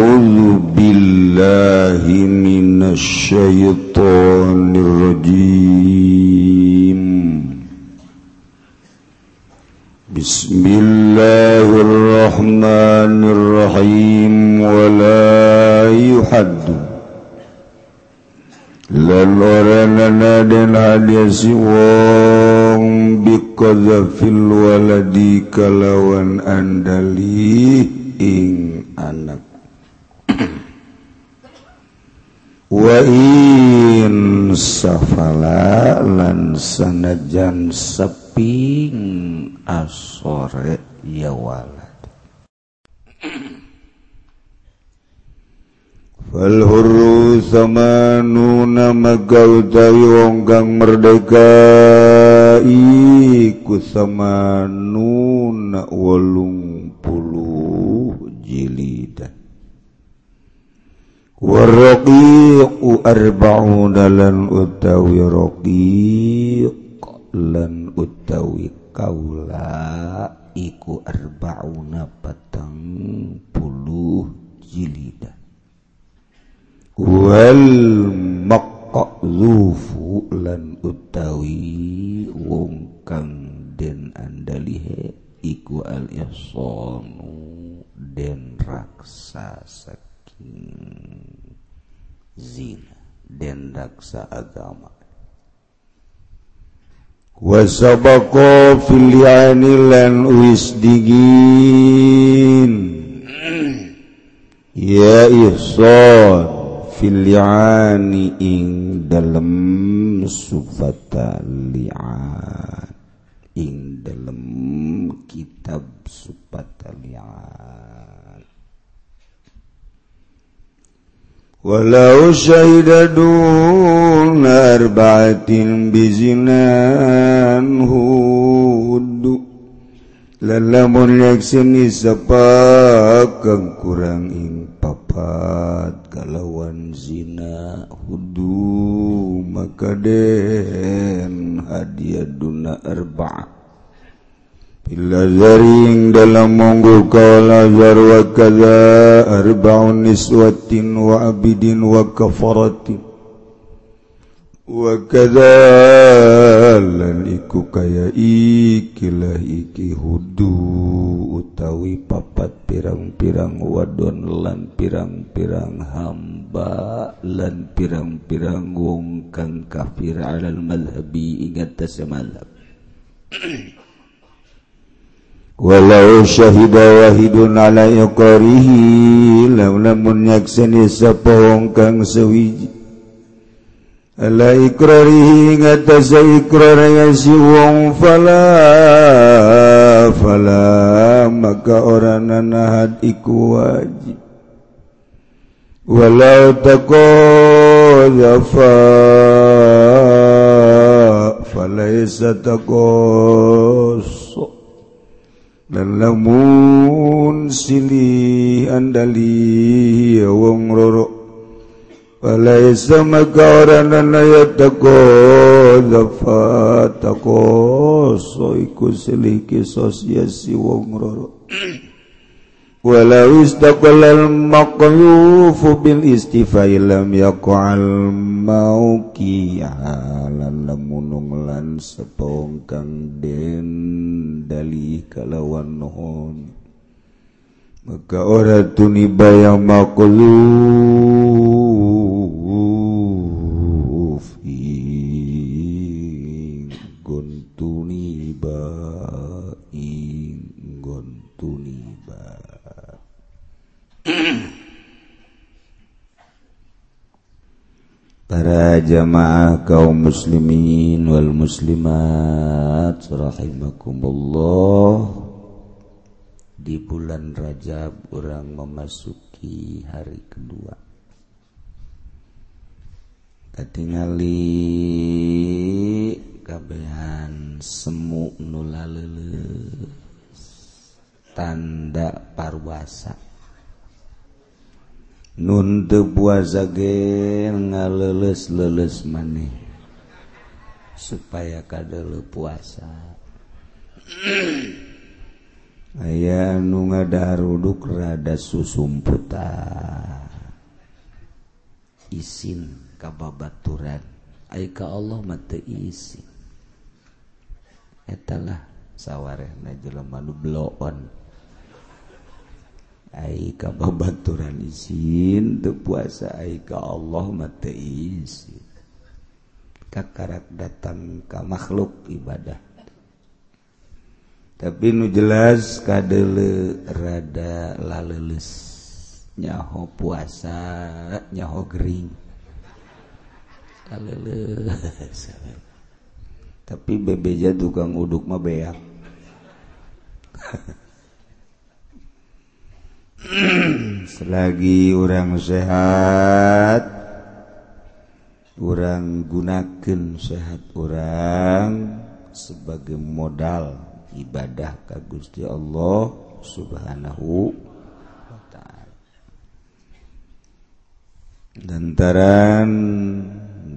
أعوذ بالله من الشيطان الرجيم. بسم الله الرحمن الرحيم. ولا يحد. للورنا hadiah si wong biqadzafil waladi kalawan ing wain safala lan sanajan seping asore ya walad. Fal hurru samanuna magautawi wong kang merdeka iku samanuna wolung puluh Warroqiu arba'unalan utawi roqiq lan utawi kaula iku arba'una patang puluh jilida wal maqlufu lan utawi wong kang den andalihe iku al ihsanu den raksasa zina dan daksa agama wasabako filiani lan wis digin. Ya ihsan filiani ing dalam sufata li'an. Ing dalam kitab sufata li'an walau syahidadun arba'atin bizinan hudu. Lalamun yaksini sapakang kurang ing papat kalawan zina hudu. Maka den hadiah duna arba'ah. Ilazaring dalam monggo kalazar wa kaza arba'un niswatin wa abidin wa kafaratin. Wa kaza lan iku kaya ikilah iki hudu utawi papat pirang-pirang wadon lan pirang-pirang hamba lan pirang-pirang wong kang kafir alal madhabi ingat tasamalab walau syahida wahidun ala iqarihi lam lamun nyaksani sapahong kang sewiji. Ala iqrarihi ngatasa iqrar si wong fala fala maka orang nanahad iku wajib. Walau tako zafa falaisa tako so. dan lamun silih andali wong roro. Walaysa makaran la yataqo zafa taqo so iku silih kisos yasi wong roro. ولو استقل المقيوف بالاستفاء لم يقع الموقيع lamunung lan sepong kang den dalih kalawan nuhon maka ora tuniba yang makulun jamaah kaum muslimin wal muslimat rahimakumullah. Di bulan Rajab orang memasuki hari kedua. Katingali kabehan semu nulaleles tanda parwasa nun tebuazage ngaleles leles maneh. Supaya kadele puasa. Aya nu ngadaruduk rada susumputa isin kababaturan. Ay ka Allah mata isin. Etalah sawareh na jelema nu bloon Aika babaturan izin te puasa Aika Allah mate izin. Kakarat datang ke makhluk ibadah. Tapi nu jelas kadele rada laleles. Nyaho puasa nyaho gering. Laleles. Tapi bebeja tukang uduk mah beak. selagi orang sehat orang gunakan sehat orang sebagai modal ibadah ke Gusti Allah subhanahu wa ta'ala. Lantaran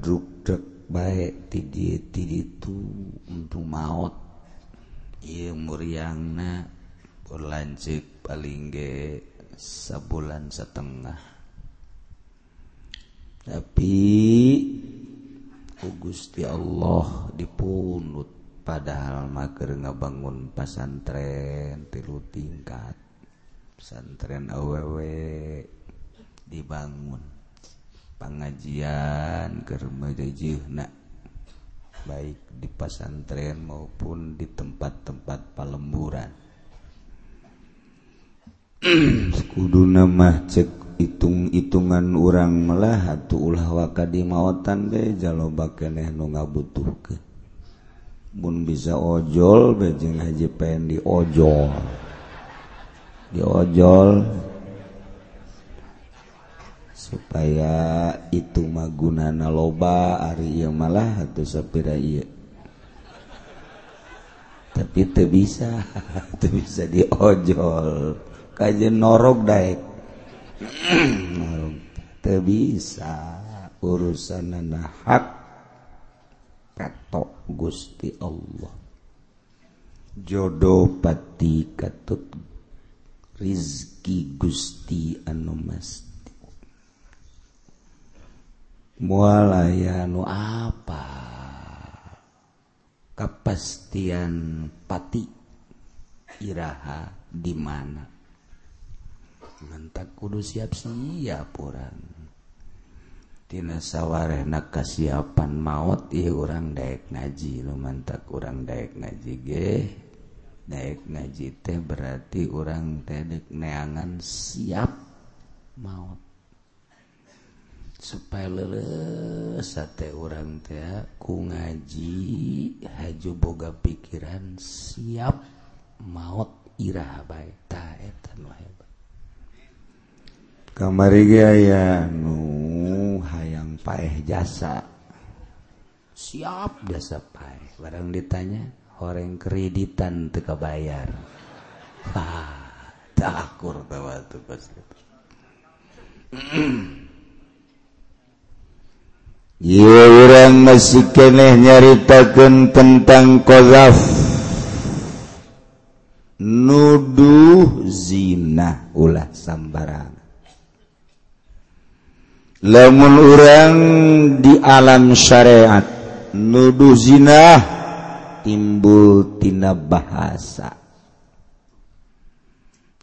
drukdek baik tidi tidi itu untuk maut iya muriangna berlanjut paling ge sebulan setengah. Tapi oh Gusti Allah dipunut. Padahal mager ngabangun pasantren tilu tingkat. Pesantren aww dibangun. Pengajian kermajajihna baik di pasantren maupun di tempat-tempat palemburan kudu nama cek hitung-itungan urang melah atau ulah waka di mautan be jalo bakeneh nu ngabutuh ke bun bisa ojol bejeng haji pengen di ojol. Di ojol. Supaya itu magunana loba ari iya malah atau sapira iya tapi teu bisa teu bisa diojol kajian norok daek. Norok bisa urusan anak hak petok Gusti Allah. Jodoh pati katut rizki Gusti anu mesti. Mualaya nu apa? Kepastian pati iraha di mana mentak kudu siap-siap orang Tina sawwareh na kasiapan maut ya orang Daek ngaji. Lu lumantak orang Daek ngaji ge Daek ngaji teh berarti orang tedek neangan siap maut. Supaya lele sate orang teh ku ngaji haju boga pikiran siap maut irah baik taetan hebat. kamari aya nu hayang paeh jasa. Siap jasa paeh. Barang ditanya orang kreditan teka bayar ah takur tawa tuh pasti Iya orang masih keneh nyaritakan tentang kozaf. Nuduh zina ulah sambarang lemun orang di alam syariat nuduh zina timbul tina bahasa.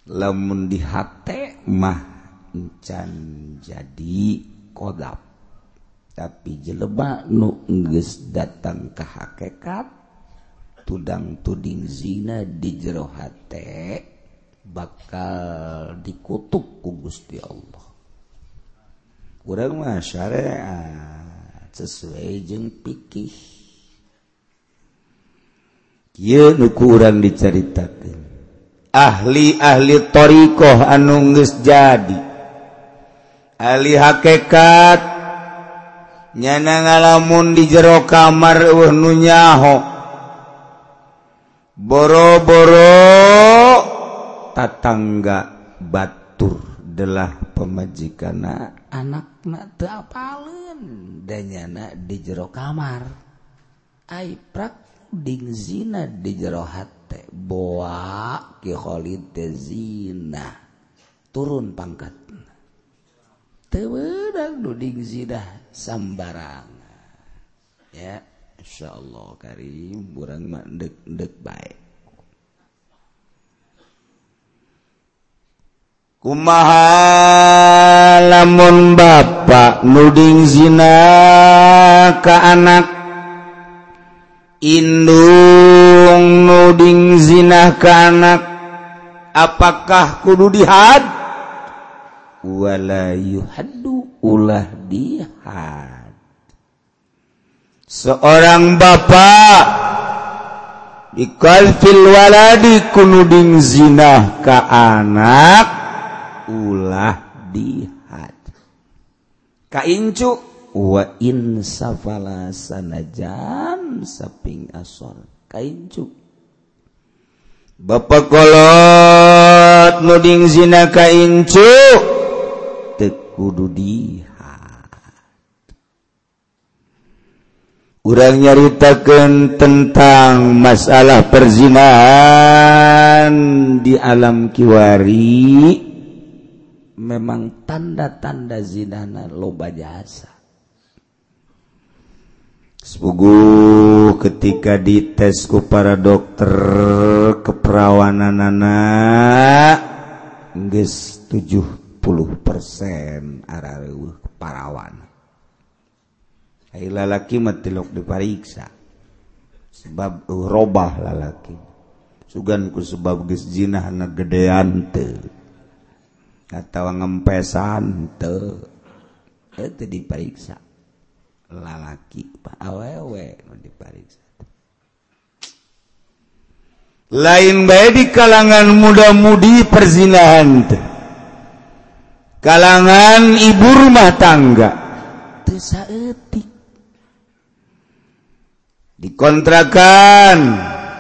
Lemun di hati mah encan jadi kodap. Tapi jelebak nu geus datang ke hakikat tudang tuding zina di jero hate bakal dikutuk ku Gusti Allah. kurangmah syariat ah, sesuai jeng pikih. Ye nukuran diceritakan ahli-ahli thoriqoh anu jadi. Ahli hakekat nyana ngalamun di jero kamar uh nu boro-boro tatangga batur delah pemajikana anak tapalundanyana di jero kamar. Aiprakding zina di jerohati boakholidina turun pangkat. Tewedangding zidah sambarang ya Insya Allah Karim kurang mandek-dek baik kumaha lamun bapak nuding zina ke anak. Indung nuding zina ke anak. Apakah kudu dihad? Wala yuhaddu ulah dihad. Seorang bapak di kalfil waladi kunuding zina ke anak ulah dihad kaincu. Wa in safala sanajan saping asor. Kaincu. Bapak kolot nuding zina kaincu. Tekudu dihat. Urang nyaritakan tentang masalah perzinahan di alam kiwari. memang tanda-tanda zinana loba jasa Sepugu ketika ditesku para dokter keperawanan anak geus 70 persen arah keparawan. Hai lalaki mah tilok dipariksa. Sebab uh, robah lalaki. Sugan ku sebab geus zinahna gedean teu. Atau ngempesan itu diperiksa. Lalaki pak. Awewe diperiksa. Lain baik di kalangan muda-mudi perzinahan kalangan ibu rumah tangga etik dikontrakan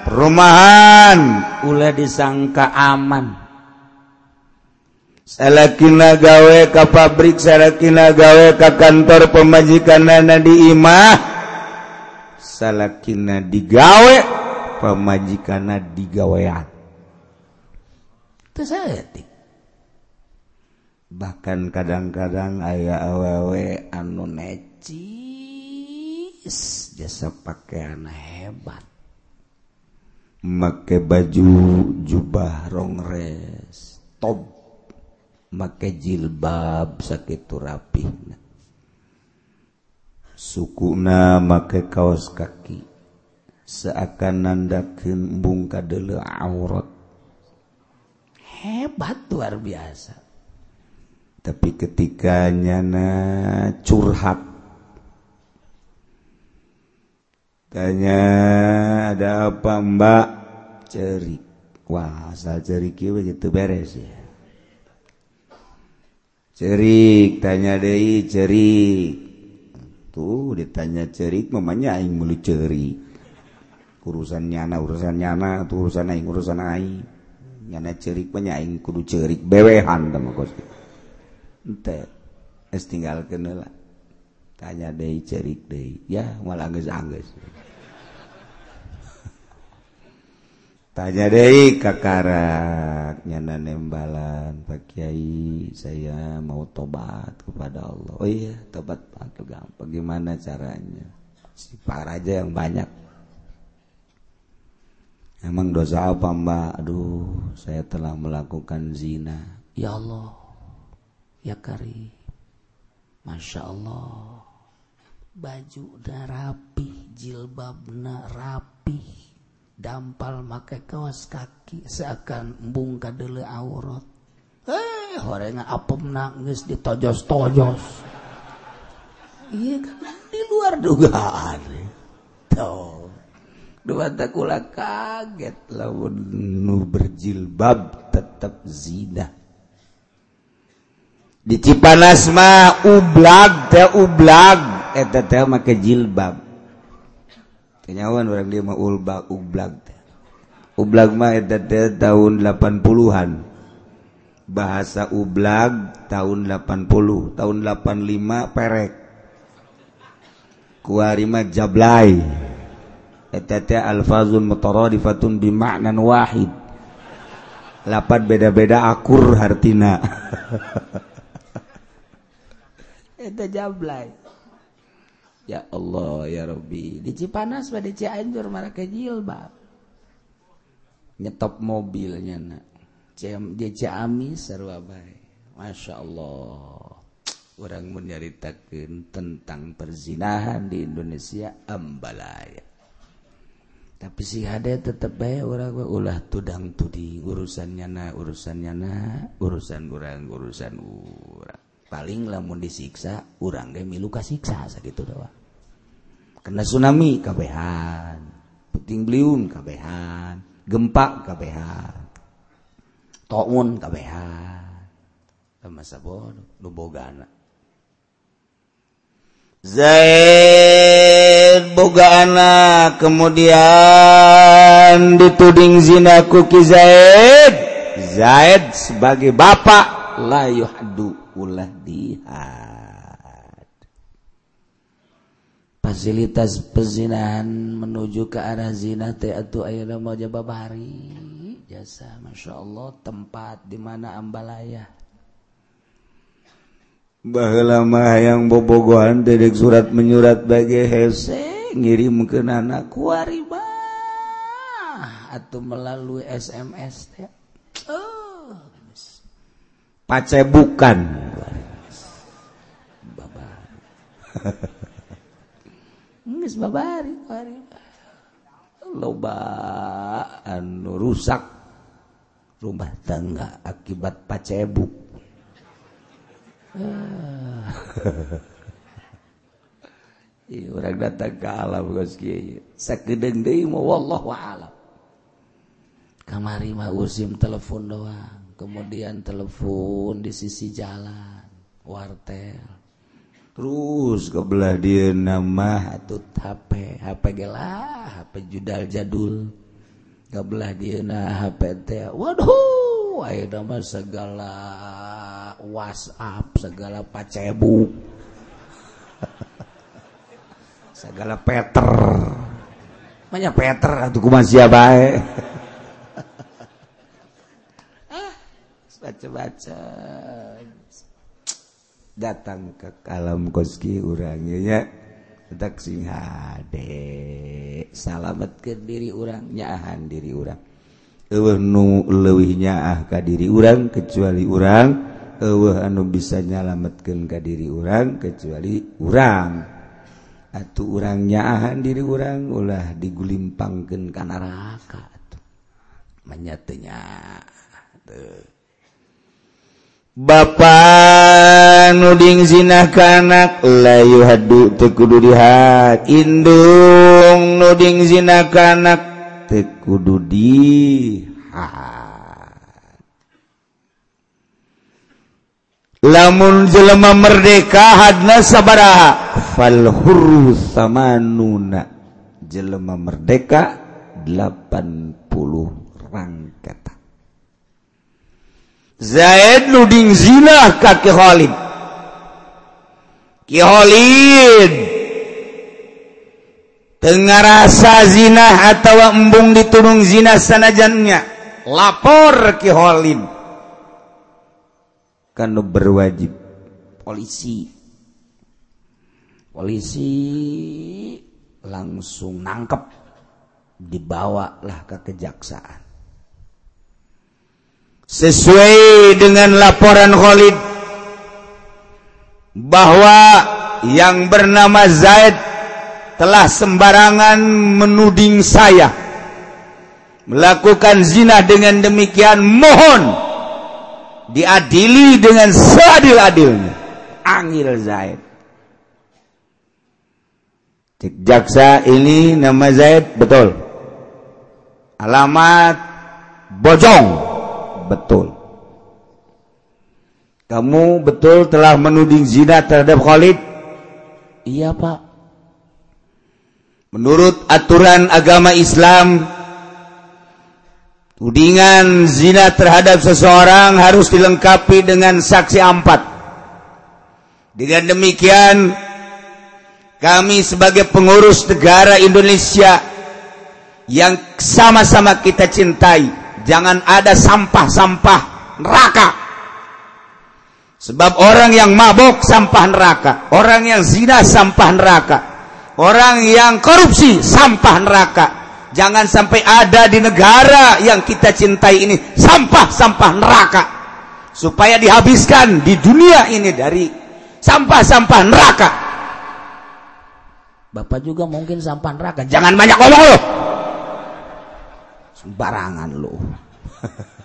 perumahan ulah disangka aman Salakina gawe ka pabrik salakina gawe ka kantor pemajikanana di imah. Salakina digawe pemajikana digawean. Itu saya bahkan kadang-kadang ayah awewe anu necis jasa pakaian hebat. Make baju jubah rongres top make jilbab sakit rapi sukuna make kaos kaki. Seakan nandakeun bungka deule aurat. Hebat luar biasa. Tapi ketika nyana curhat. Tanya ada apa mbak? Cerik. Wah asal cerik begitu beres ya cerik tanya deh cerik. Tuh ditanya cerik mamanya Aing mulu cerik. Urusan nyana urusan nyana tuh urusan Aing urusan Aing. Nyana cerik banyak Aing kudu cerik bewehan sama kos. Ente es tinggal kenal tanya deh cerik deh ya malah angges angges tanya deh kakaraknya nembalan Pak Kyai saya mau tobat kepada Allah. Oh iya tobat Pak. Gampang. Bagaimana caranya? Si raja yang banyak. Emang dosa apa mbak? Aduh saya telah melakukan zina. Ya Allah. Ya kari Masya Allah. Baju udah rapi jilbabna rapi dampal make kawas kaki seakan embung kadele aurat. Eh horengan apem nangis ditojos-tojos. Iya kan? Di luar dugaan. Tuh dua takula kaget lawan nu berjilbab tetap zina. Di Cipanas mah ublag teh ublag. Eta teh make jilbab kenyawan orang dia mah ulbak ublag. Ublag mah eta tahun 80-an bahasa ublag tahun 80 tahun 85 perek. Kuari mah jablay. Eta teh alfazun mutaradifatun bi ma'nan wahid. Lapat beda-beda akur hartina. Eta jablay. ya Allah ya Robi di Cipanas pada Cianjur marah ke jilbab. Nyetop mobilnya nak. Ciam, dia Ciamis sarua bae. Masya Allah. Orang menceritakan tentang perzinahan di Indonesia ambalaya. Tapi si hade tetap baik orang ulah tudang tudi urusannya na urusannya na urusan orang urusan orang paling lamun disiksa urang ge milu kasiksa sakitu doa kena tsunami kabehan. Puting beliun kabehan. Gempa kabehan. Toun kabehan. Sama sabon nubogana Zaid boga anak kemudian dituding zina kuki Zaid. Zaid sebagai bapak layuh adu ulah dihad fasilitas pezinahan menuju ke arah zina teh atuh ayeuna mau babari. Jasa Masya Allah tempat di mana ambalaya. Lama yang bobogohan dedek surat menyurat bagi hese ngirim ke anak kuariba atau melalui SMS teh. Oh. Pace bukan Nges babari loba anu rusak rumah tangga akibat pacebuk. Ah. orang datang ke alam sakedeng deui mah wallahu alam. Kamari mah usim telepon doang kemudian telepon di sisi jalan wartel. Terus kebelah dia nama atut HP HP gelah HP judal jadul. Kebelah dia na HP teh waduh ayo nama segala WhatsApp segala pacebu segala Peter. Banyak Peter atau kumasia baik baca-baca datang ke kalam koski orangnya ya tak sing hade. Salamet ke diri orang nyahan diri orang eueuh nu lewihnya ah ka diri orang kecuali orang eueuh anu bisa nyalametkan ka diri orang kecuali orang atuh orang nyaahan diri orang ulah digulimpangkan ka neraka atuh. Tuh Bapak nuding zinakanak layu hadu tekudu dihat indung nuding zinakanak tekudu dihat lamun jelema merdeka hadna sabaraha fal hurru samanuna. Jelema merdeka 80 rangkat Zaid nuding zina ka Ki Khalid. Ki Khalid teu ngarasa zina atawa embung ditunung zina sanajannya. Lapor Ki Khalid. Kanu berwajib polisi. Polisi langsung nangkep dibawalah ke kejaksaan. Sesuai dengan laporan Khalid bahwa yang bernama Zaid telah sembarangan menuding saya melakukan zina dengan demikian mohon diadili dengan seadil-adilnya. Angil Zaid. Cik jaksa ini nama Zaid betul. Alamat bojong betul. Kamu betul telah menuding zina terhadap Khalid? Iya pak. Menurut aturan agama Islam Tudingan zina terhadap seseorang harus dilengkapi dengan saksi empat. Dengan demikian, kami sebagai pengurus negara Indonesia yang sama-sama kita cintai jangan ada sampah-sampah neraka. Sebab orang yang mabok sampah neraka orang yang zina sampah neraka orang yang korupsi sampah neraka. Jangan sampai ada di negara yang kita cintai ini sampah-sampah neraka. Supaya dihabiskan di dunia ini dari sampah-sampah neraka. Bapak juga mungkin sampah neraka. Jangan banyak ngomong loh barangan lo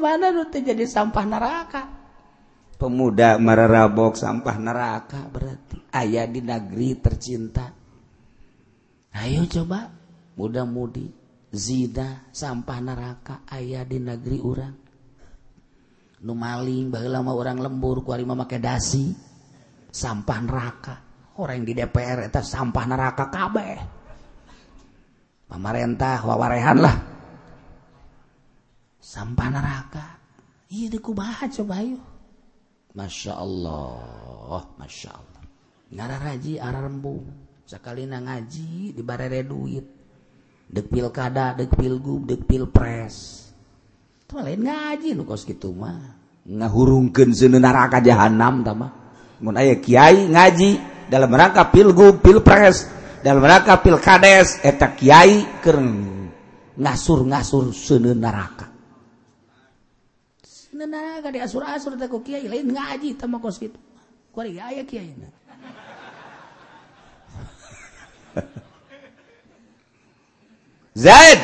mana jadi sampah neraka? Pemuda mararabok sampah neraka berarti ayah di negeri tercinta. Ayo coba mudah-mudi zina sampah neraka ayah di negeri orang numaling lama orang lembur kuari memakai dasi. Sampah neraka. Orang yang di DPR itu sampah neraka kabeh pamarentah wawarehan lah. Sampah neraka. Iya kubaha coba yuk Masya Allah Masya Allah. Ngara raji arah rembung sekali na ngaji di barere duit. Dek pilkada dek pilgub dek pilpres tuh lain ngaji nu kos gitu mah. Ngahurungkeun seuneu neraka jahanam tama mun aya kiai ngaji dalam rangka pilgub pilpres dalam rangka pilkades eta kiai keur ngasur-ngasur seuneun neraka. Seuneun neraka diasur-asur teh ku kiai lain ngaji teh mah kos kitu. Kuari aya kiai Zaid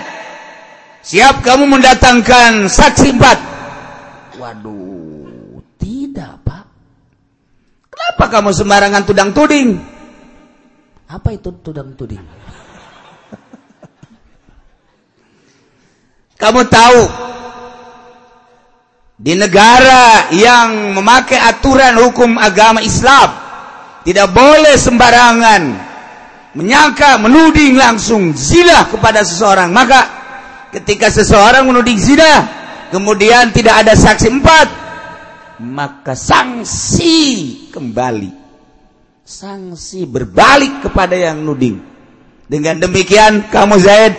siap kamu mendatangkan saksi empat? Waduh tidak pak. Kenapa kamu sembarangan tudang tuding apa itu tudang tuding? Kamu tahu di negara yang memakai aturan hukum agama Islam tidak boleh sembarangan menyangka menuding langsung zina kepada seseorang maka ketika seseorang menuding zina kemudian tidak ada saksi empat maka sanksi kembali sanksi berbalik kepada yang nuding. Dengan demikian kamu Zaid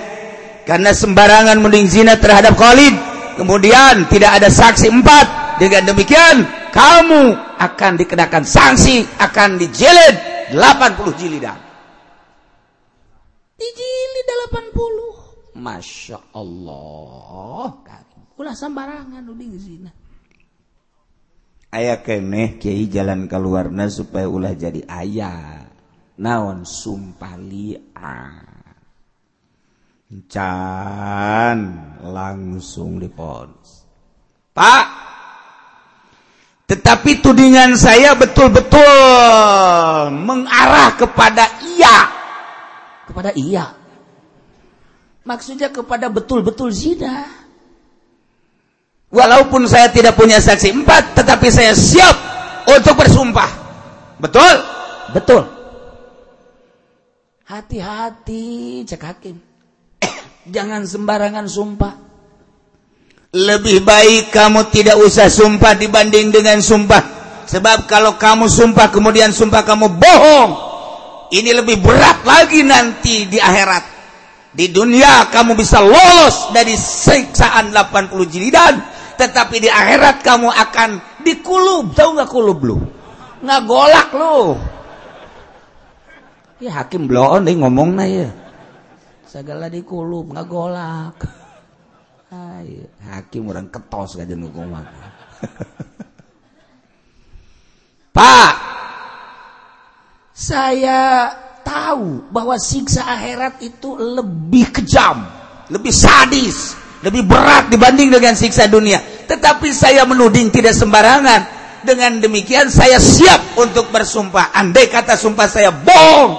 karena sembarangan menuding zina terhadap Khalid kemudian tidak ada saksi empat. Dengan demikian kamu akan dikenakan sanksi akan dijilid 80 jilidan dijilid 80 Masya Allah. Ulah sembarangan nuding zina aya keeh Kyai jalan keluarna supaya ulah jadi ayah naon? Sumpalican langsung dipon. Pak! Tetapi tudingan saya betul-betul mengarah kepada iya. Kepada iya. Maksudnya kepada betul-betul zina Walaupun saya tidak punya saksi empat, tetapi saya siap untuk bersumpah. Betul? Betul. Hati-hati, cek hakim. Jangan sembarangan sumpah. Lebih baik kamu tidak usah sumpah dibanding dengan sumpah. Sebab kalau kamu sumpah kemudian sumpah kamu bohong. Ini lebih berat lagi nanti di akhirat. Di dunia kamu bisa lolos dari siksaan 80 jilidan tetapi di akhirat kamu akan dikulub. Tahu nggak kulub lu? Nggak golak lu. Ya hakim bloon nih ngomong nah ya. Segala dikulub nggak golak Ay, hakim orang ketos jenuh ngomong Pak! Saya tahu bahwa siksa akhirat itu lebih kejam lebih sadis lebih berat dibanding dengan siksa dunia. Tetapi saya menuding tidak sembarangan. Dengan demikian saya siap untuk bersumpah. Andai kata sumpah saya bohong,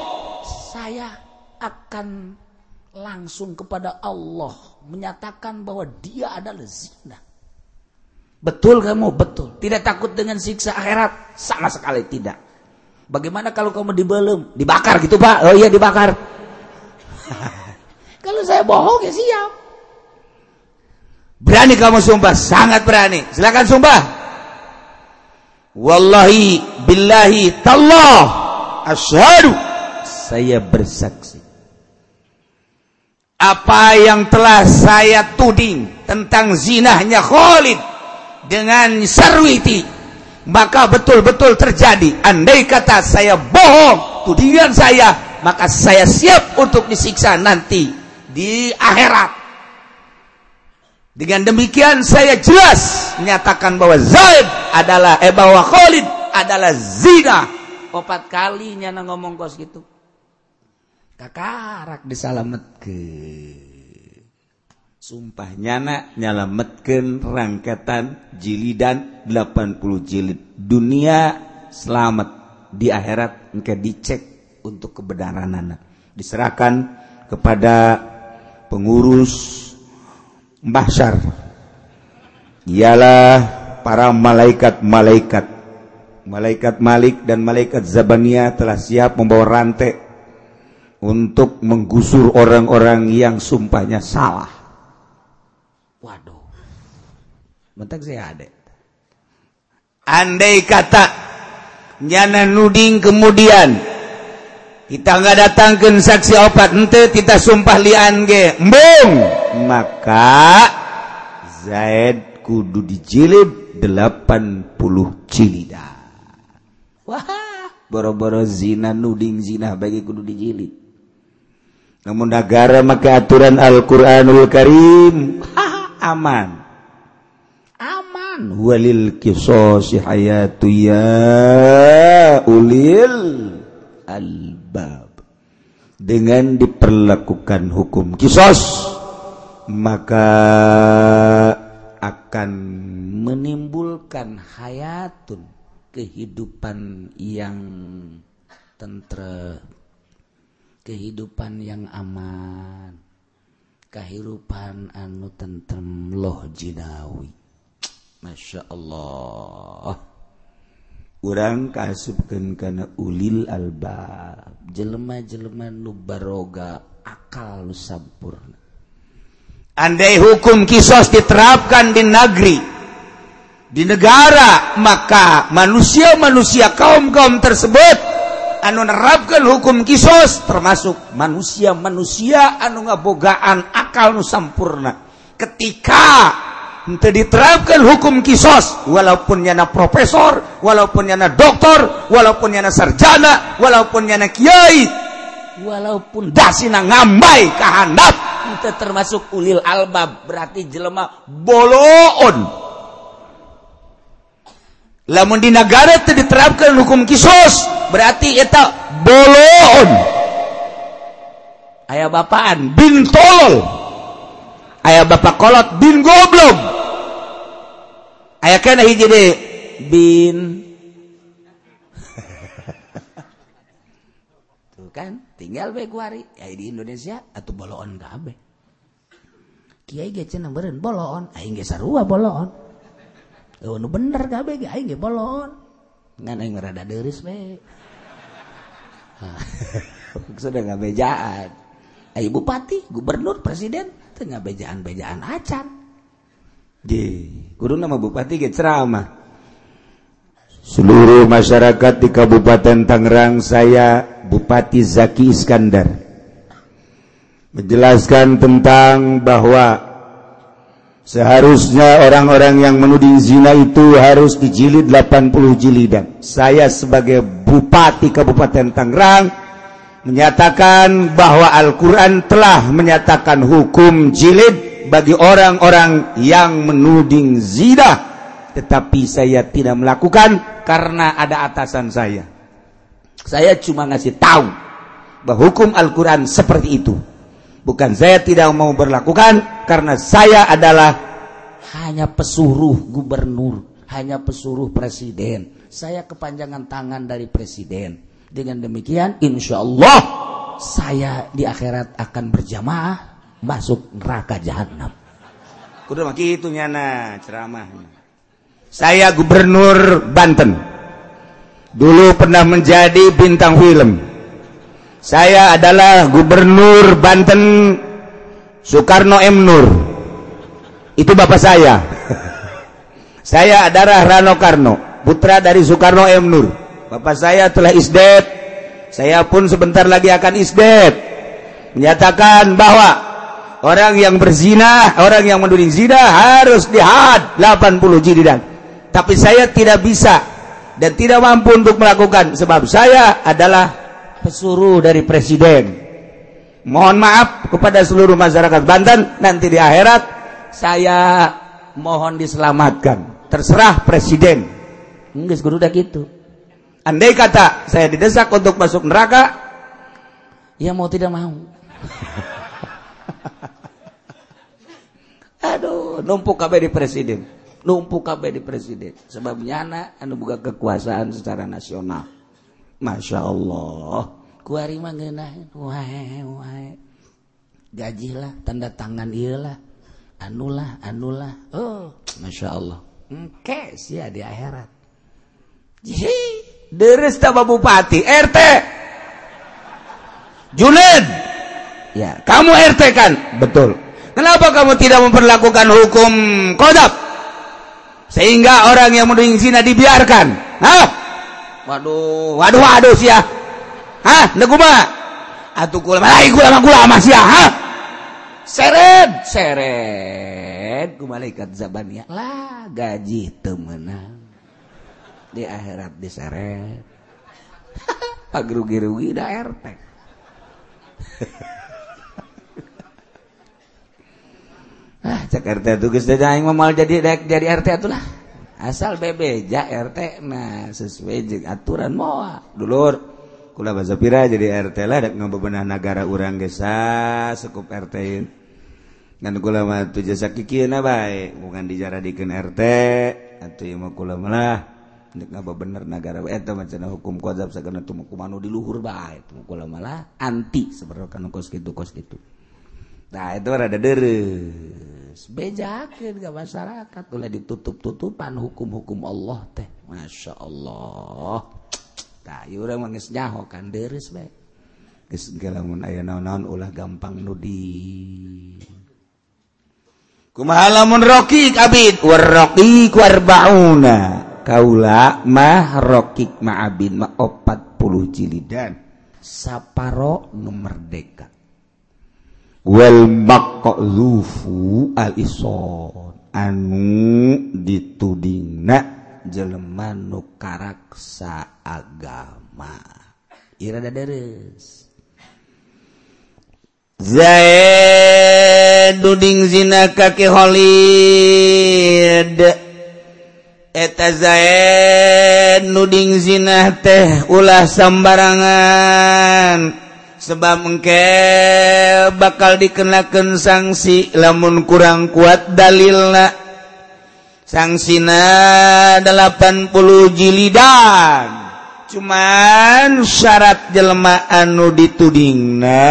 saya akan langsung kepada Allah menyatakan bahwa dia adalah zina. Betul kamu? Betul. Tidak takut dengan siksa akhirat? Sama sekali tidak. Bagaimana kalau kamu dibelum? Dibakar gitu pak? Oh iya dibakar. kalau saya bohong ya siap. Berani kamu sumpah, sangat berani. Silakan sumpah. Wallahi billahi tallah. Asyhadu. Saya bersaksi. Apa yang telah saya tuding tentang zinahnya Khalid dengan Sarwiti maka betul-betul terjadi. Andai kata saya bohong tudingan saya maka saya siap untuk disiksa nanti di akhirat dengan demikian saya jelas menyatakan bahwa Zaid adalah eh bahwa Khalid adalah zina. Opat kalinya ngomong kos gitu. Kakak disalamet ke sumpah nyana nyalametkan rangketan jilidan 80 jilid dunia. Selamat di akhirat engke dicek untuk kebenaran anak. Diserahkan kepada pengurus mahsyar ialah para malaikat-malaikat malaikat Malik dan malaikat Zabania telah siap membawa rantai untuk menggusur orang-orang yang sumpahnya salah. Waduh. Bentar saya ada. Andai kata nyana nuding kemudian kita nggak datangkan saksi opat ente kita sumpah lian ge. Embung maka Zaid kudu dijilid 80 cilida wah. Boro-boro zina nuding zina bagi kudu dijilid. Namun negara maka aturan Al-Quranul Karim. Aman. Aman. Walil kisosi hayatu ya ulil. Dengan diperlakukan hukum kisos maka akan menimbulkan hayatun kehidupan yang tentre kehidupan yang aman kehidupan anu tentrem loh jinawi Masya Allah orang kasubkan karena ulil alba jelema jelema nu baroga akal nu sampurna. Andai hukum kisos diterapkan di negeri di negara maka manusia-manusia kaum-kaum tersebut anu nerapkan hukum kisos termasuk manusia-manusia anu ngabogaan akal nu sampurna. Ketika diterapkan hukum kisos. Walaupun nyana profesor walaupun nyana doktor walaupun nyana sarjana walaupun nyana kiai. Walaupun dasina ngambai kahandap. itu termasuk ulil albab berarti jelema boloon. Lamun di negara itu diterapkan hukum kisos berarti itu bolon ayah bapaan? Bin tolol. Ayah bapak kolot bin goblok ayah kena hiji deh bin tuh kan tinggal be kuari ya di Indonesia atau bolon kabe kiai ge cenah beren bolon aing ge sarua bolon Oh, nu bener kabeh ge aing ge bolon. Ngan aing rada deureus we. Sudah ngabejaan. Ayo bupati, gubernur, presiden, teu ngabejaan-bejaan acan. Di, kudu nama bupati ceramah. Seluruh masyarakat di Kabupaten Tangerang saya Bupati Zaki Iskandar menjelaskan tentang bahwa Seharusnya orang-orang yang menuding zina itu harus dijilid 80 jilidan. Saya sebagai Bupati Kabupaten Tangerang menyatakan bahwa Al-Quran telah menyatakan hukum jilid bagi orang-orang yang menuding zina. Tetapi saya tidak melakukan karena ada atasan saya. Saya cuma ngasih tahu bahwa hukum Al-Quran seperti itu. Bukan saya tidak mau berlakukan karena saya adalah hanya pesuruh gubernur, hanya pesuruh presiden. Saya kepanjangan tangan dari presiden. Dengan demikian, insya Allah saya di akhirat akan berjamaah masuk neraka jahanam. Kudu maki itu nyana ceramahnya. Saya gubernur Banten. Dulu pernah menjadi bintang film saya adalah gubernur Banten Soekarno M. Nur itu bapak saya saya adalah Rano Karno putra dari Soekarno M. Nur bapak saya telah isdet saya pun sebentar lagi akan isdet menyatakan bahwa orang yang berzina orang yang menduring zina harus dihad 80 jilidan tapi saya tidak bisa dan tidak mampu untuk melakukan sebab saya adalah pesuruh dari presiden. Mohon maaf kepada seluruh masyarakat Banten nanti di akhirat saya mohon diselamatkan. Terserah presiden. Enggak udah gitu. Andai kata saya didesak untuk masuk neraka ya mau tidak mau Aduh numpuk KB di presiden. Numpuk KB di presiden. Sebab nyana anu buka kekuasaan secara nasional. Masya Allah. Kuari mah ngeunaheun wae wae. Gajilah tanda tangan iyalah anulah anulah oh Masya Allah. engke sia di akhirat. Jihi, deres ta bupati RT Junet ya. Kamu RT kan? Betul. Kenapa kamu tidak memperlakukan hukum kodap sehingga orang yang menuding zina dibiarkan. Hah? waduh waduh waduh sia Hah neguma atuh kula mah kula mah kula mah sia ha? Seret seret. Ku malaikat zabania lah gaji temenang di akhirat diseret. Pag rugi-rugi da RT ah RT tugas aing mah mal jadi dek jadi RT atuh lah asal bebeja RT nah sesuai jeung aturan moa. Dulur kula bahasa pira jadi RT lah dek ngabebenah nagara urang gesa sekup RT dan kula mah tuh jasa kikieu bae bukan dijaradikeun RT atuh ieu mah kula mah lah. Dek ngabebener nagara eta macam hukum kodab sagana tuh hukum anu di luhur bae kula mah lah anti sebenarnya kan kos kitu kos kitu. Nah itu rada deres. Bejakin ke masyarakat. Ulah ditutup-tutupan hukum-hukum Allah teh. Masya Allah. Nah ieu urang mah geus nyaho kan deres bae. Geus lamun aya naon-naon ulah gampang nudi. Kumaha lamun rokik abid warrokik warbauna. Kaula mah rokik ma abid mah 40 jilidan. Saparo nu merdeka. Wellmakzufu alison anu ditudingna jeleman nukaraksa agama. Irada deres Zaeduding zina kaki Holid. Eta Zaed nuding zina teh ulah sembarangan. sebab mengke bakal dikenakan sanksi lamun kurang kuat dalilna. Sangsina 80 jilidan. Cuman syarat jelema anu ditudingna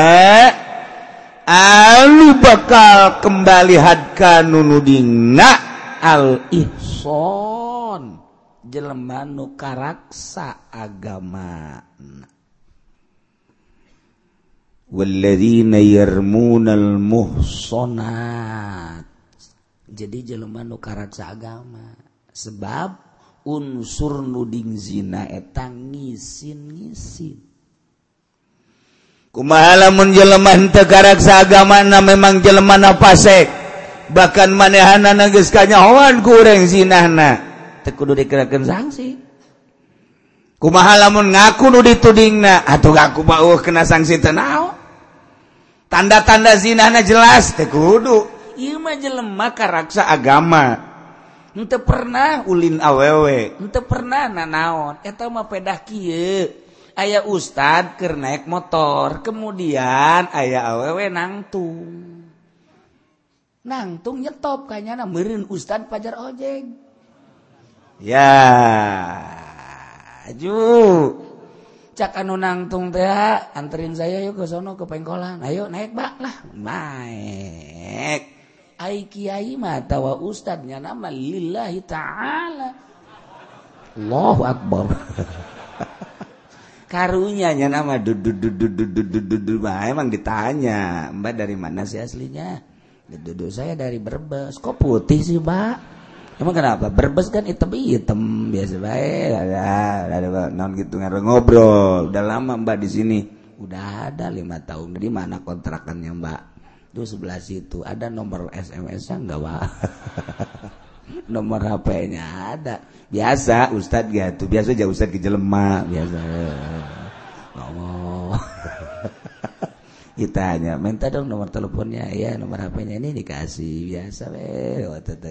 anu bakal kembali hadka nunudingna al ihson jelema nu karaksa agama. والذين يرمون jadi jelema nu karaksa agama sebab unsur nuding zina eta ngisin ngisin kumaha lamun jelema henteu karaksa agama na memang jelema na pasek bahkan manehana geus kanyahoan ku urang zinahna. Teu kudu dikenakeun sanksi kumaha lamun ngaku nu ditudingna. Atuh ngaku bauh kena sanksi tenang tanda-tanda zinana jelas teh kudu. Ieu mah jelema karaksa agama. Ente pernah ulin awewe. Ente pernah nanaon. Eta mah pedah kieu. Aya ustad keur naik motor kemudian aya awewe nangtung. Nangtung nyetop kayaknya meureun ustad pajar ojek ya ju. Cak anu nangtung teh anterin saya yuk ke sono ke pengkolan. Ayo naik bak lah naik. Ai kiai mah tawa ustadnya nama lillahi ta'ala. Allahu akbar. Karunya nya nama emang ditanya mbak dari mana sih aslinya? Dudu saya dari Brebes. Kok putih sih mbak Emang kenapa? Berbes kan hitam hitam biasa baik. Ada, ada non gitu ngobrol. Udah lama mbak di sini. Udah ada lima tahun. Di mana kontrakannya mbak? tuh sebelah situ ada nomor SMS-nya enggak Pak nomor HP-nya ada biasa Ustadz gitu biasa aja Ustadz ke jelema biasa ngomong kita hanya minta dong nomor teleponnya. Ya nomor HP-nya ini dikasih. Biasa weh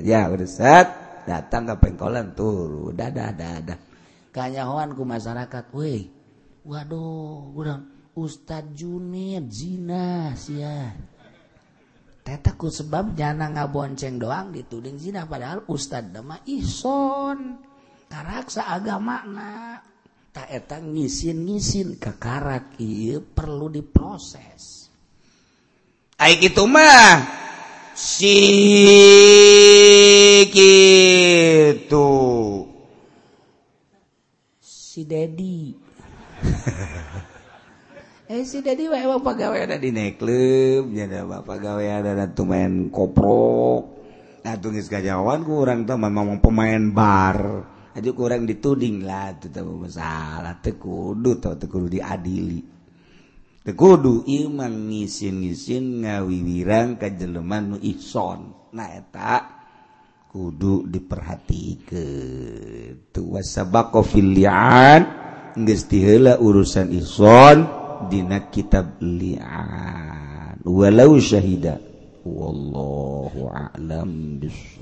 ya Ustadz datang ke pengkolan tuh udah ada ada ada kanyahoan ku masyarakat weh waduh kurang Ustadz Junid zina sia. Tetaku sebab jana ngabonceng doang dituding zina padahal Ustadz dama ison. Karaksa agama na tak etang ngisin ngisin ke karak iya perlu diproses Aik itu mah si gitu si Dedi Eh si Dedi wae bapak gawe ada di klub, jadi bapak gawe ada tuh main koprok. Nah tuh geus gajawan kurang tuh memang pemain bar. aja kurang dituding lah tuh tahu masalah tekudu tau tekudu diadili. Tekudu iman ngisin ngisin ngawiwirang ke jeleman nu ihson nah eta kudu diperhatikan. Tuh wasabako filian geus diheula urusan ihson dina kitab lian. Walau syahida. Wallahu a'lam bis